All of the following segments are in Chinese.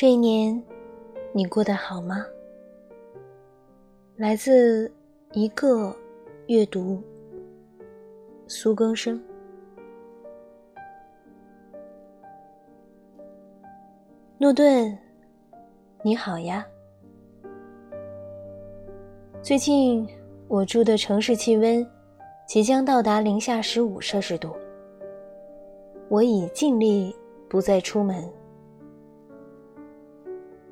这一年，你过得好吗？来自一个阅读，苏更生。诺顿，你好呀。最近我住的城市气温即将到达零下十五摄氏度，我已尽力不再出门。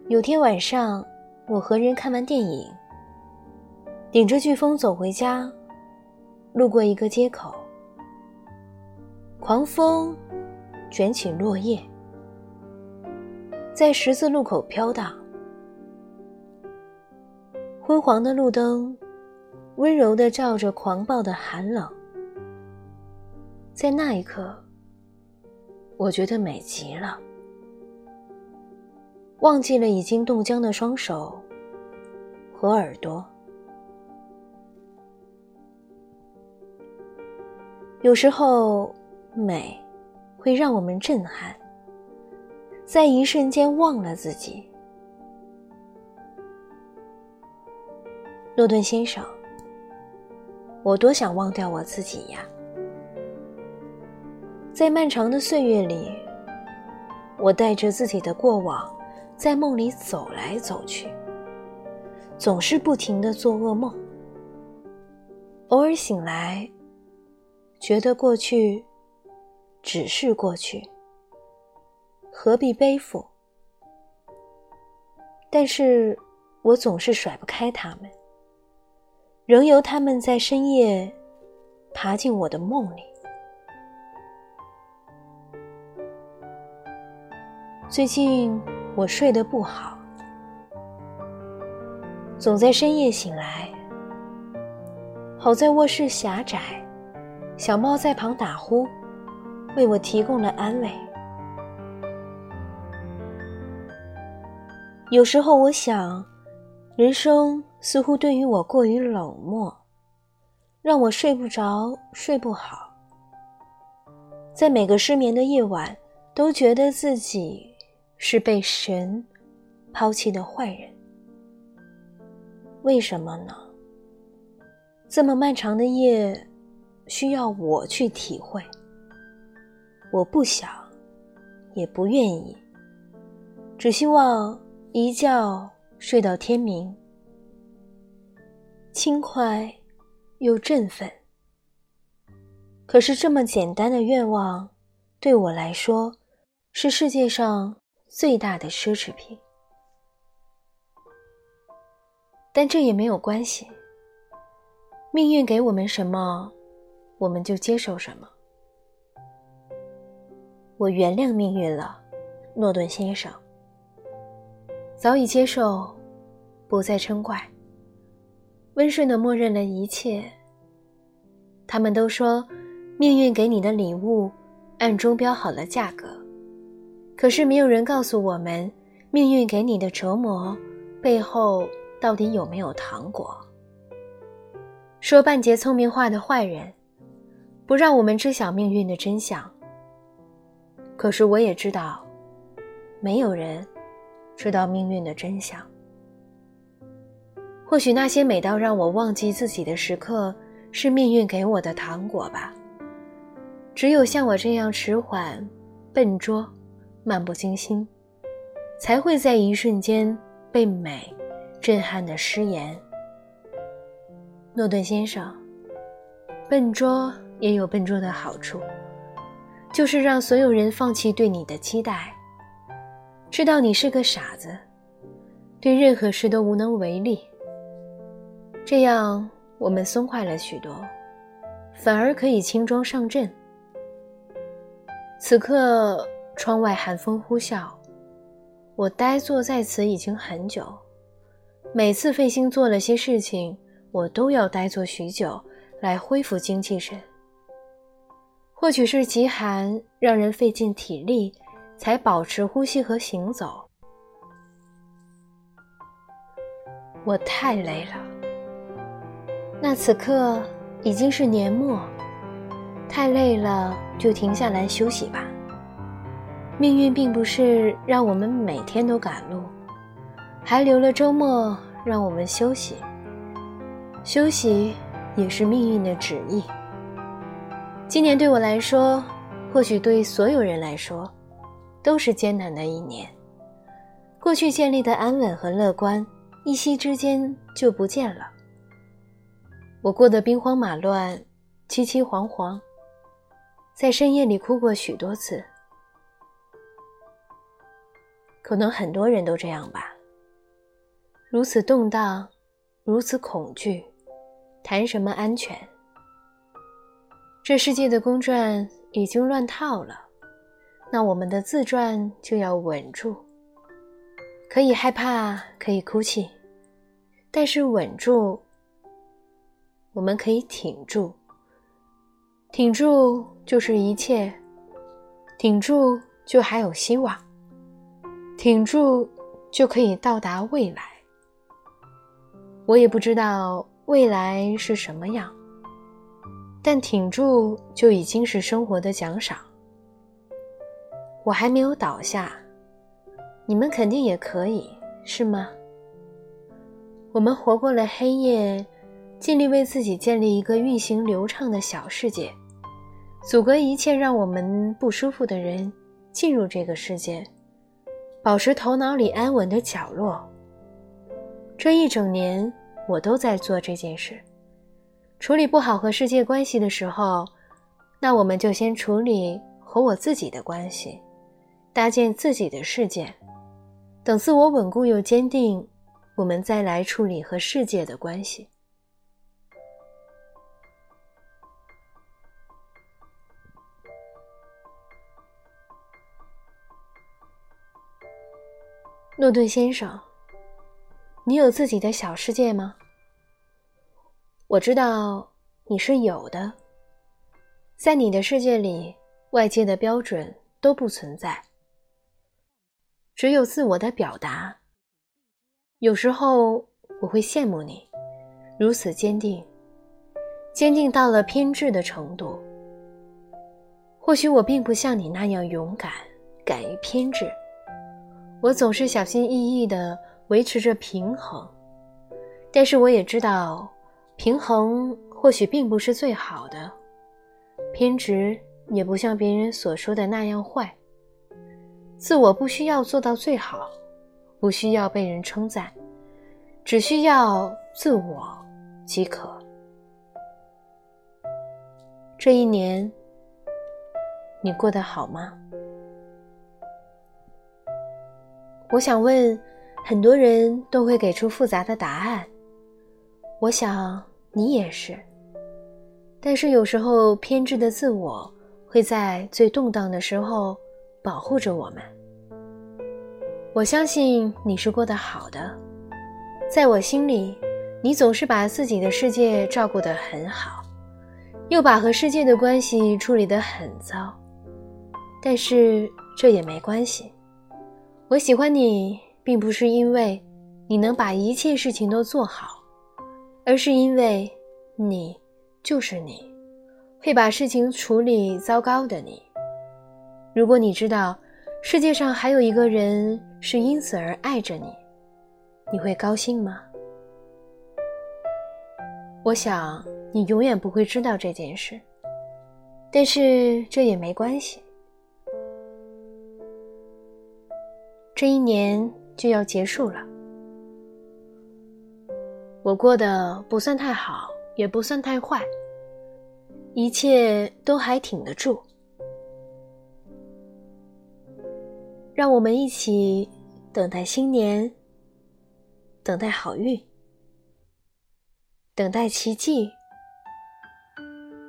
有天晚上，我和人看完电影，顶着飓风走回家，路过一个街口，狂风卷起落叶，在十字路口飘荡，昏黄的路灯温柔的照着狂暴的寒冷，在那一刻，我觉得美极了。忘记了已经冻僵的双手和耳朵。有时候，美会让我们震撼，在一瞬间忘了自己。诺顿先生，我多想忘掉我自己呀！在漫长的岁月里，我带着自己的过往。在梦里走来走去，总是不停的做噩梦。偶尔醒来，觉得过去只是过去，何必背负？但是我总是甩不开他们，仍由他们在深夜爬进我的梦里。最近。我睡得不好，总在深夜醒来。好在卧室狭窄，小猫在旁打呼，为我提供了安慰。有时候我想，人生似乎对于我过于冷漠，让我睡不着、睡不好，在每个失眠的夜晚，都觉得自己。是被神抛弃的坏人，为什么呢？这么漫长的夜，需要我去体会。我不想，也不愿意，只希望一觉睡到天明，轻快又振奋。可是这么简单的愿望，对我来说，是世界上。最大的奢侈品，但这也没有关系。命运给我们什么，我们就接受什么。我原谅命运了，诺顿先生。早已接受，不再嗔怪。温顺的默认了一切。他们都说，命运给你的礼物，暗中标好了价格。可是没有人告诉我们，命运给你的折磨背后到底有没有糖果？说半截聪明话的坏人，不让我们知晓命运的真相。可是我也知道，没有人知道命运的真相。或许那些美到让我忘记自己的时刻，是命运给我的糖果吧。只有像我这样迟缓、笨拙。漫不经心，才会在一瞬间被美震撼的失言。诺顿先生，笨拙也有笨拙的好处，就是让所有人放弃对你的期待，知道你是个傻子，对任何事都无能为力。这样我们松快了许多，反而可以轻装上阵。此刻。窗外寒风呼啸，我呆坐在此已经很久。每次费心做了些事情，我都要呆坐许久来恢复精气神。或许是极寒让人费尽体力，才保持呼吸和行走。我太累了。那此刻已经是年末，太累了就停下来休息吧。命运并不是让我们每天都赶路，还留了周末让我们休息。休息也是命运的旨意。今年对我来说，或许对所有人来说，都是艰难的一年。过去建立的安稳和乐观，一夕之间就不见了。我过得兵荒马乱，凄凄惶惶，在深夜里哭过许多次。可能很多人都这样吧。如此动荡，如此恐惧，谈什么安全？这世界的公转已经乱套了，那我们的自转就要稳住。可以害怕，可以哭泣，但是稳住。我们可以挺住，挺住就是一切，挺住就还有希望。挺住，就可以到达未来。我也不知道未来是什么样，但挺住就已经是生活的奖赏。我还没有倒下，你们肯定也可以，是吗？我们活过了黑夜，尽力为自己建立一个运行流畅的小世界，阻隔一切让我们不舒服的人进入这个世界。保持头脑里安稳的角落。这一整年，我都在做这件事。处理不好和世界关系的时候，那我们就先处理和我自己的关系，搭建自己的世界。等自我稳固又坚定，我们再来处理和世界的关系。诺顿先生，你有自己的小世界吗？我知道你是有的。在你的世界里，外界的标准都不存在，只有自我的表达。有时候我会羡慕你，如此坚定，坚定到了偏执的程度。或许我并不像你那样勇敢，敢于偏执。我总是小心翼翼地维持着平衡，但是我也知道，平衡或许并不是最好的，偏执也不像别人所说的那样坏。自我不需要做到最好，不需要被人称赞，只需要自我即可。这一年，你过得好吗？我想问，很多人都会给出复杂的答案。我想你也是。但是有时候偏执的自我会在最动荡的时候保护着我们。我相信你是过得好的，在我心里，你总是把自己的世界照顾得很好，又把和世界的关系处理得很糟。但是这也没关系。我喜欢你，并不是因为你能把一切事情都做好，而是因为你就是你，会把事情处理糟糕的你。如果你知道世界上还有一个人是因此而爱着你，你会高兴吗？我想你永远不会知道这件事，但是这也没关系。这一年就要结束了，我过得不算太好，也不算太坏，一切都还挺得住。让我们一起等待新年，等待好运，等待奇迹，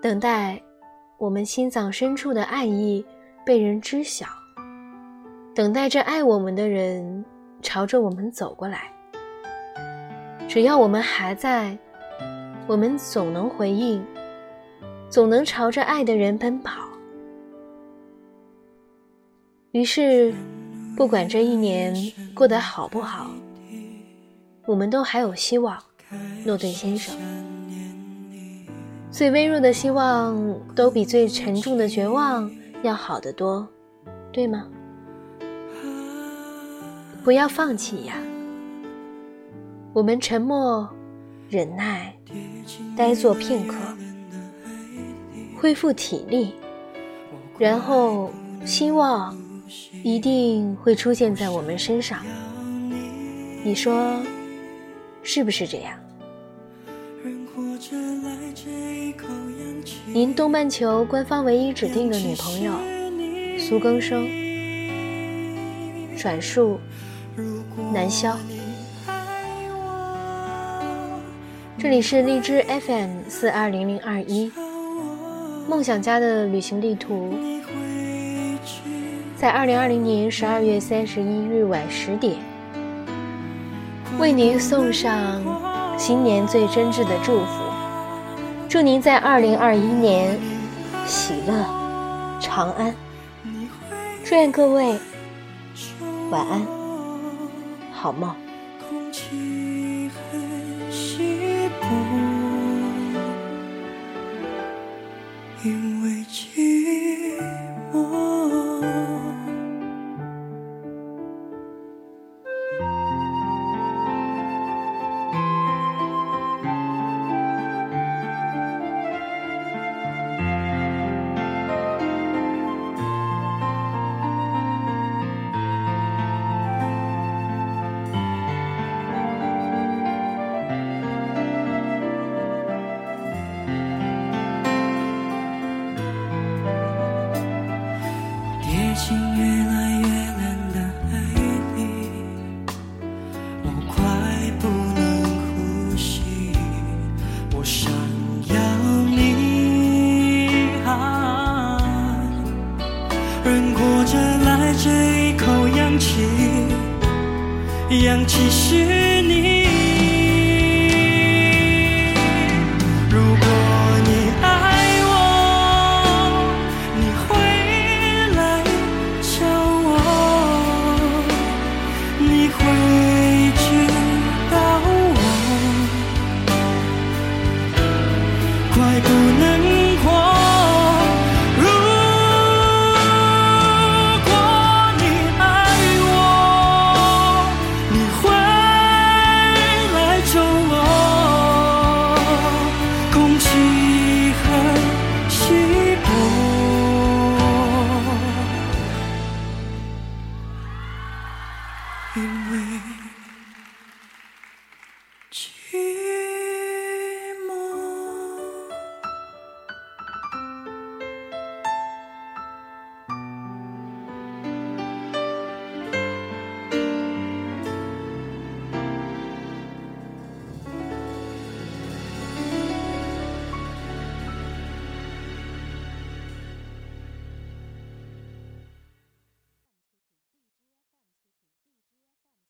等待我们心脏深处的爱意被人知晓。等待着爱我们的人朝着我们走过来。只要我们还在，我们总能回应，总能朝着爱的人奔跑。于是，不管这一年过得好不好，我们都还有希望，诺顿先生。最微弱的希望，都比最沉重的绝望要好得多，对吗？不要放弃呀！我们沉默、忍耐、呆坐片刻，恢复体力，然后希望一定会出现在我们身上。你说是不是这样？您东半球官方唯一指定的女朋友苏更生，转述南萧。这里是荔枝 FM 四二零零二一，梦想家的旅行地图，在二零二零年十二月三十一日晚十点，为您送上新年最真挚的祝福。祝您在二零二一年喜乐长安，祝愿各位晚安，好梦。因为寂寞。氧气是你。